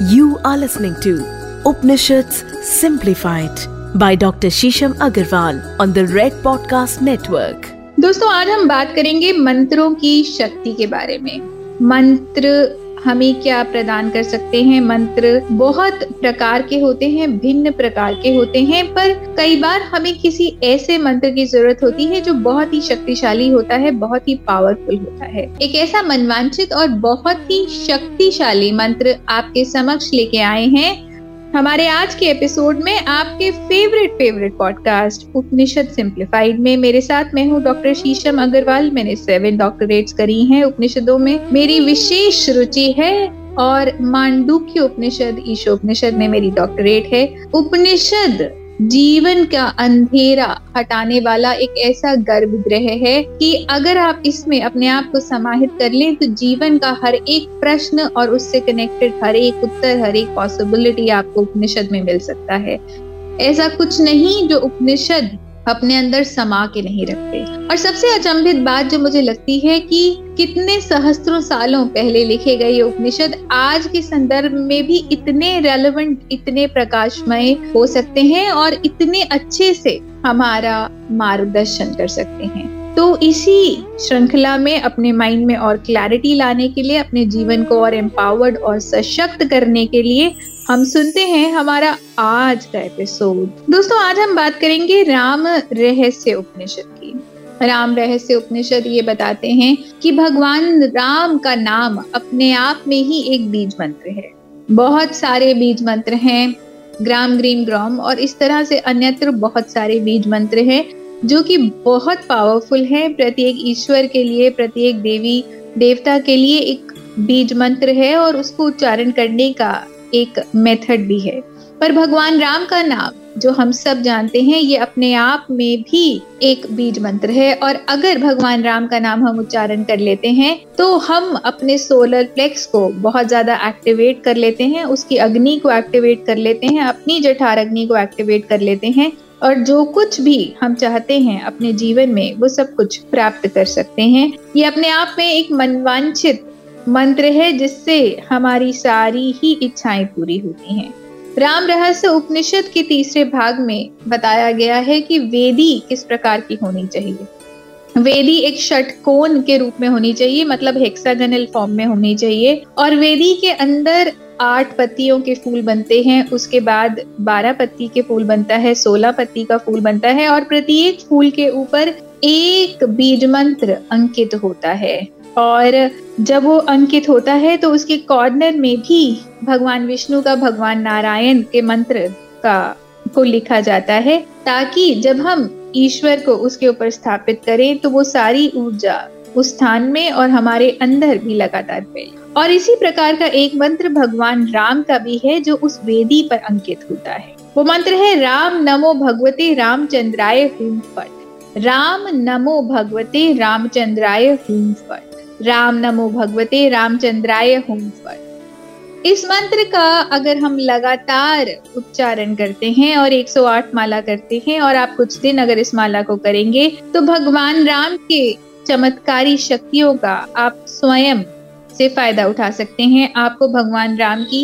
You are listening to Upanishads Simplified by Dr. Shisham Agarwal on the Red Podcast Network. दोस्तों आज हम बात करेंगे मंत्रों की शक्ति के बारे में मंत्र हमें क्या प्रदान कर सकते हैं? मंत्र बहुत प्रकार के होते हैं, भिन्न प्रकार के होते हैं, पर कई बार हमें किसी ऐसे मंत्र की ज़रूरत होती है जो बहुत ही शक्तिशाली होता है, बहुत ही पावरफुल होता है। एक ऐसा मनवांचित और बहुत ही शक्तिशाली मंत्र आपके समक्ष लेके आए हैं। हमारे आज के एपिसोड में आपके favourite favourite podcast Upanishad simplified में मेरे साथ मैं हूँ डॉक्टर शीशम अग्रवाल। मैंने सेवन डॉक्टरेट्स करी हैं उपनिषदों में। मेरी विशेष रुचि है और मांडुक्य उपनिषद ईशो उपनिषद में मेरी डॉक्टरेट है। उपनिषद जीवन का अंधेरा हटाने वाला एक ऐसा गर्भगृह है कि अगर आप इसमें अपने आप को समाहित कर लें तो जीवन का हर एक प्रश्न और उससे कनेक्टेड हर एक उत्तर, हर एक पॉसिबिलिटी आपको उपनिषद में मिल सकता है। ऐसा कुछ नहीं जो उपनिषद अपने अंदर समा के नहीं रखते। और सबसे अचंभित बात जो मुझे लगती है कि कितने सहस्त्रों सालों पहले लिखे गए उपनिषद आज के संदर्भ में भी इतने रेलेवेंट इतने प्रकाशमय हो सकते हैं और इतने अच्छे से हमारा मार्गदर्शन कर सकते हैं। तो इसी श्रृंखला में, अपने माइंड में और क्लैरिटी लाने के लिए, अपने जीवन को और एम्पावर्ड और सशक्त करने के लिए हम सुनते हैं हमारा आज का एपिसोड दोस्तों, आज हम बात करेंगे राम रहस्य उपनिषद की। राम रहस्य उपनिषद ये बताते हैं कि भगवान राम का नाम अपने आप में ही एक बीज मंत्र है। बहुत सारे बीज मंत्र हैं, ग्राम ग्रीम ग्राम, और इस तरह से अन्यत्र बहुत सारे बीज मंत्र हैं, जो कि बहुत पावरफुल है। प्रत्येक ईश्वर के लिए, प्रत्येक देवी, देवता के लिए एक बीज मंत्र है, और उसको उच्चारण करने का एक मेथड भी है। पर भगवान राम का नाम, जो हम सब जानते हैं, ये अपने आप में भी एक बीज मंत्र है। और अगर भगवान राम का नाम हम उच्चारण कर लेते हैं तो हम अपने सोलर प्लेक्स को बहुत ज़्यादा एक्टिवेट कर लेते हैं, उसकी अग्नि को एक्टिवेट कर लेते हैं, अपनी जठार अग्नि को एक्टिवेट कर लेते हैं, और जो कुछ भी हम चाहते हैं अपने जीवन में, वो सब कुछ प्राप्त कर सकते हैं। ये अपने आप में एक मनवांचित मंत्र है जिससे हमारी सारी ही इच्छाएँ पूरी होती हैं। राम रहस्य उपनिषद के तीसरे भाग में बताया गया है कि वेदी किस प्रकार की होनी चाहिए। वेदी एक षटकोण के रूप में होनी चाहिए मतलब हेक्सागनल फॉर्म में होनी चाहिए। और वेदी के अंदर आठ पत्तियों के फूल बनते हैं, उसके बाद बारह पत्ती के फूल बनता है, सोलह पत्ती का फूल बनता है और प्रत्येक फूल के ऊपर एक बीज मंत्र अंकित होता है। और जब वो अंकित होता है तो उसके कॉर्नर में भी भगवान विष्णु का भगवान नारायण के मंत्र का को लिखा जाता है, ताकि जब हम ईश्वर को उसके ऊपर स्थापित करें तो वो सारी ऊर्जा उस स्थान में और हमारे अंदर भी लगातार फैले। और इसी प्रकार का एक मंत्र भगवान राम का भी है, जो उस वेदी पर अंकित होता है। वो मंत्र है, राम नमो भगवते रामचंद्राय हूम फट। राम नमो भगवते रामचंद्राय हूम फट। राम नमो भगवते रामचंद्राय हूम फट इस मंत्र का अगर हम लगातार उच्चारण करते हैं और 108 माला करते हैं और आप कुछ दिन अगर इस माला को करेंगे तो भगवान राम के चमत्कारी शक्तियों का आप स्वयं से फ़ायदा उठा सकते हैं। आपको भगवान राम की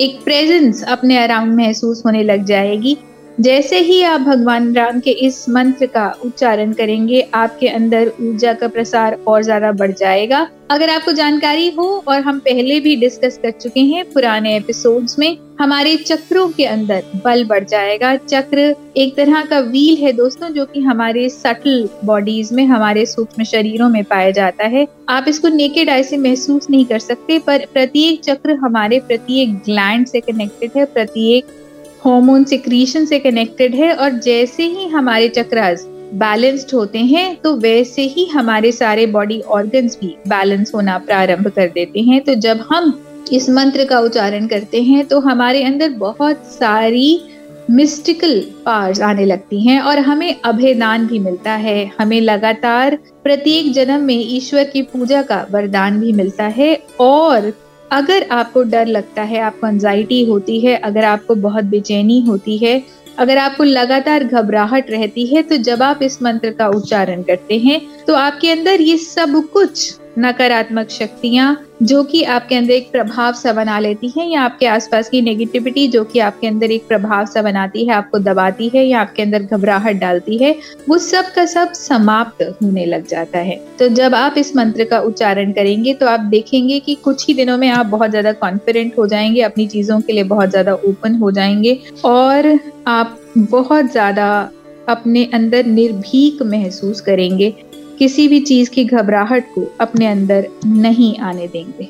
एक प्रेजेंस अपने अराउंड महसूस होने लग जाएगी। जैसे ही आप भगवान राम के इस मंत्र का उच्चारण करेंगे, आपके अंदर ऊर्जा का प्रसार और ज़्यादा बढ़ जाएगा। अगर आपको जानकारी हो और हम पहले भी डिस्कस कर चुके हैं पुराने एपिसोड्स में, हमारे चक्रों के अंदर बल बढ़ जाएगा। चक्र एक तरह का व्हील है दोस्तों, जो कि हमारे सटल बॉडीज में, हमारे सूक्ष्म शरीरों में पाया जाता है। आप इसको नेकेड आई से महसूस नहीं कर सकते, पर प्रत्येक चक्र हमारे प्रत्येक ग्लैंड से कनेक्टेड है, प्रत्येक हार्मोन सिक्रीशन से कनेक्टेड है और जैसे ही हमारे चक्रास बैलेंस्ड होते हैं तो वैसे ही हमारे सारे बॉडी ऑर्गन्स भी बैलेंस होना प्रारंभ कर देते हैं। तो जब हम इस मंत्र का उच्चारण करते हैं तो हमारे अंदर बहुत सारी मिस्टिकल पार्स आने लगती हैं और हमें अभेदान भी मिलता है। हमें लगातार प्रत्येक जन्म में ईश्वर की पूजा का वरदान भी मिलता है और अगर आपको डर लगता है, आपको एंजाइटी होती है, अगर आपको बहुत बेचैनी होती है, अगर आपको लगातार घबराहट रहती है तो जब आप इस मंत्र का उच्चारण करते हैं तो आपके अंदर ये सब कुछ नकारात्मक शक्तियाँ जो कि आपके अंदर एक प्रभाव सा बना लेती हैं या आपके आसपास की नेगेटिविटी जो कि आपके अंदर एक प्रभाव सा बनाती है, आपको दबाती है या आपके अंदर घबराहट डालती है, वो सब का सब समाप्त होने लग जाता है। तो जब आप इस मंत्र का उच्चारण करेंगे तो आप देखेंगे कि कुछ ही दिनों में आप बहुत ज़्यादा कॉन्फिडेंट हो जाएँगे, अपनी चीज़ों के लिए बहुत ज़्यादा ओपन हो जाएँगे और आप बहुत ज़्यादा अपने अंदर निर्भीक महसूस करेंगे। किसी भी चीज़ की घबराहट को अपने अंदर नहीं आने देंगे।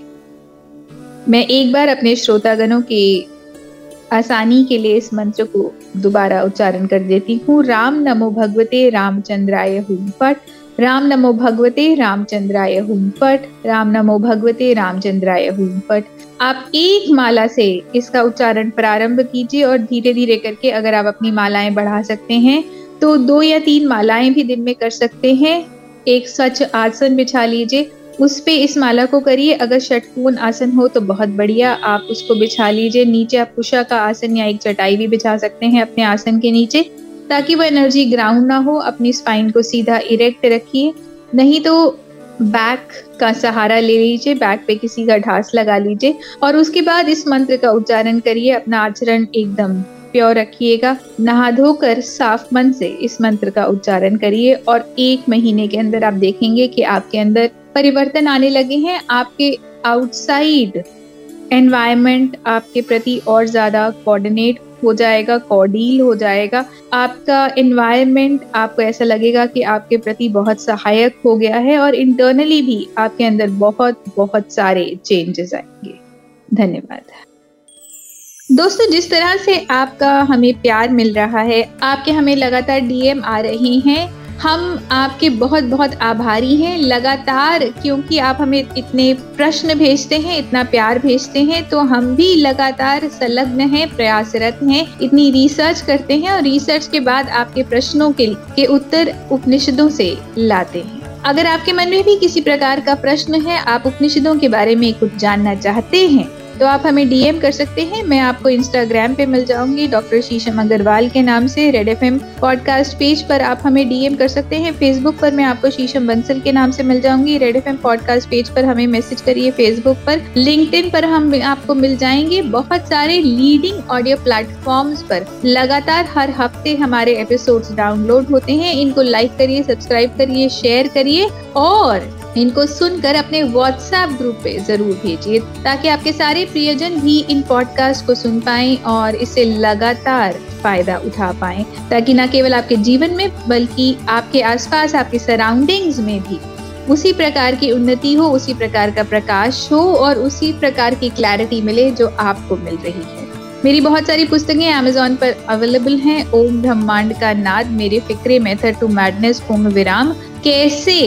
मैं एक बार अपने श्रोतागणों की आसानी के लिए इस मंत्र को दोबारा उच्चारण कर देती हूँ। राम नमो भगवते रामचंद्राय हुम पट राम नमो भगवते रामचंद्राय हुम पट राम नमो भगवते रामचंद्राय हुम पट आप एक माला से इसका उच्चारण प्रारंभ कीजिए और धीरे धीरे करके अगर आप अपनी मालाएँ बढ़ा सकते हैं तो दो या तीन मालाएँ भी दिन में कर सकते हैं। एक स्वच्छ आसन बिछा लीजिए। उस पे इस माला को करिए। अगर षटकोण आसन हो तो बहुत बढ़िया। आप उसको बिछा लीजिए। नीचे आप कुशा का आसन या एक चटाई भी बिछा सकते हैं अपने आसन के नीचे, ताकि वो एनर्जी ग्राउंड ना हो। अपनी स्पाइन को सीधा इरेक्ट रखिए। नहीं तो बैक का सहारा ले लीजिए। बैक पे किसी का ढास लगा लीजिए। और उसके बाद इस मंत्र का उच्चारण करिए। अपना आचरण एकदम प्योर रखिएगा। नहा धोकर साफ़ मन से इस मंत्र का उच्चारण करिए और एक महीने के अंदर आप देखेंगे कि आपके अंदर परिवर्तन आने लगे हैं। आपके आउटसाइड एनवायरमेंट आपके प्रति और ज़्यादा कोऑर्डिनेट हो जाएगा कॉर्डील हो जाएगा। आपका एनवायरनमेंट आपको ऐसा लगेगा कि आपके प्रति बहुत सहायक हो गया है और इंटरनली भी आपके अंदर बहुत बहुत सारे चेंजेस आएँगे। धन्यवाद। दोस्तों जिस तरह से आपका हमें प्यार मिल रहा है आपके हमें लगातार डीएम आ रहे हैं हम आपके बहुत बहुत आभारी हैं लगातार क्योंकि आप हमें इतने प्रश्न भेजते हैं इतना प्यार भेजते हैं तो हम भी लगातार संलग्न हैं प्रयासरत हैं इतनी रिसर्च करते हैं और रिसर्च के बाद आपके प्रश्नों के, के उत्तर उपनिषदों से लाते हैं। अगर आपके मन में भी किसी प्रकार का प्रश्न है आप उपनिषदों के बारे में कुछ जानना चाहते हैं तो आप हमें डीएम कर सकते हैं। मैं आपको इंस्टाग्राम पे मिल जाऊँगी डॉक्टर शीशम अग्रवाल के नाम से। रेड एफएम पॉडकास्ट पेज पर आप हमें डीएम कर सकते हैं। फेसबुक पर मैं आपको शीशम बंसल के नाम से मिल जाऊँगी। रेड एफएम पॉडकास्ट पेज पर हमें मैसेज करिए फेसबुक पर। लिंक्डइन पर हम आपको मिल जाएँगे। बहुत सारे लीडिंग ऑडियो प्लेटफॉर्म्स पर लगातार हर हफ़्ते हमारे एपिसोड्स डाउनलोड होते हैं। इनको लाइक करिए सब्सक्राइब करिए शेयर करिए और इनको सुनकर अपने व्हाट्सएप ग्रुप पे ज़रूर भेजिए, ताकि आपके सारे प्रियजन भी इन पॉडकास्ट को सुन पाए और इससे लगातार फ़ायदा उठा पाए, ताकि न केवल आपके जीवन में, बल्कि आपके आसपास, आपके सराउंडिंग्स में भी उसी प्रकार की उन्नति हो, उसी प्रकार का प्रकाश हो और उसी प्रकार की क्लैरिटी मिले जो आपको मिल रही है। मेरी बहुत सारी पुस्तकें अमेजोन पर अवेलेबल हैं। ओम ब्रह्मांड का नाद मेरे फिक्रे मेथड टू मैडनेस पूर्ण विराम। कैसे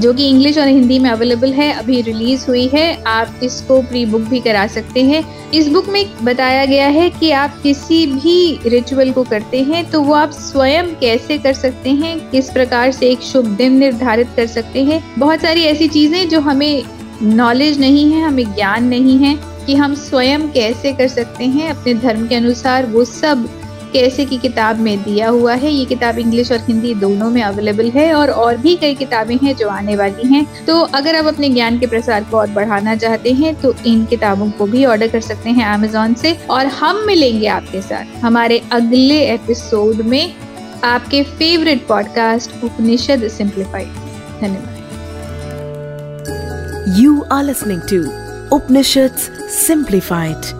जो कि इंग्लिश और हिंदी में अवेलेबल है, अभी रिलीज़ हुई है। आप इसको प्री बुक भी करा सकते हैं। इस बुक में बताया गया है कि आप किसी भी रिचुअल को करते हैं तो वो आप स्वयं कैसे कर सकते हैं, किस प्रकार से एक शुभ दिन निर्धारित कर सकते हैं। बहुत सारी ऐसी चीज़ें जो हमें नॉलेज नहीं है, हमें ज्ञान नहीं है कि हम स्वयं कैसे कर सकते हैं। अपने धर्म के अनुसार वो सब कैसे की किताब में दिया हुआ है? ये किताब इंग्लिश और हिंदी दोनों में अवेलेबल है और और भी कई किताबें हैं जो आने वाली हैं। तो अगर आप अपने ज्ञान के प्रसार को और बढ़ाना चाहते हैं तो इन किताबों को भी ऑर्डर कर सकते हैं अमेजोन से और हम मिलेंगे आपके साथ। हमारे अगले एपिसोड में आपके फेवरेट पॉडकास्ट उपनिषद सिंप्लीफाइड धन्यवाद। You are listening to Upanishads Simplified.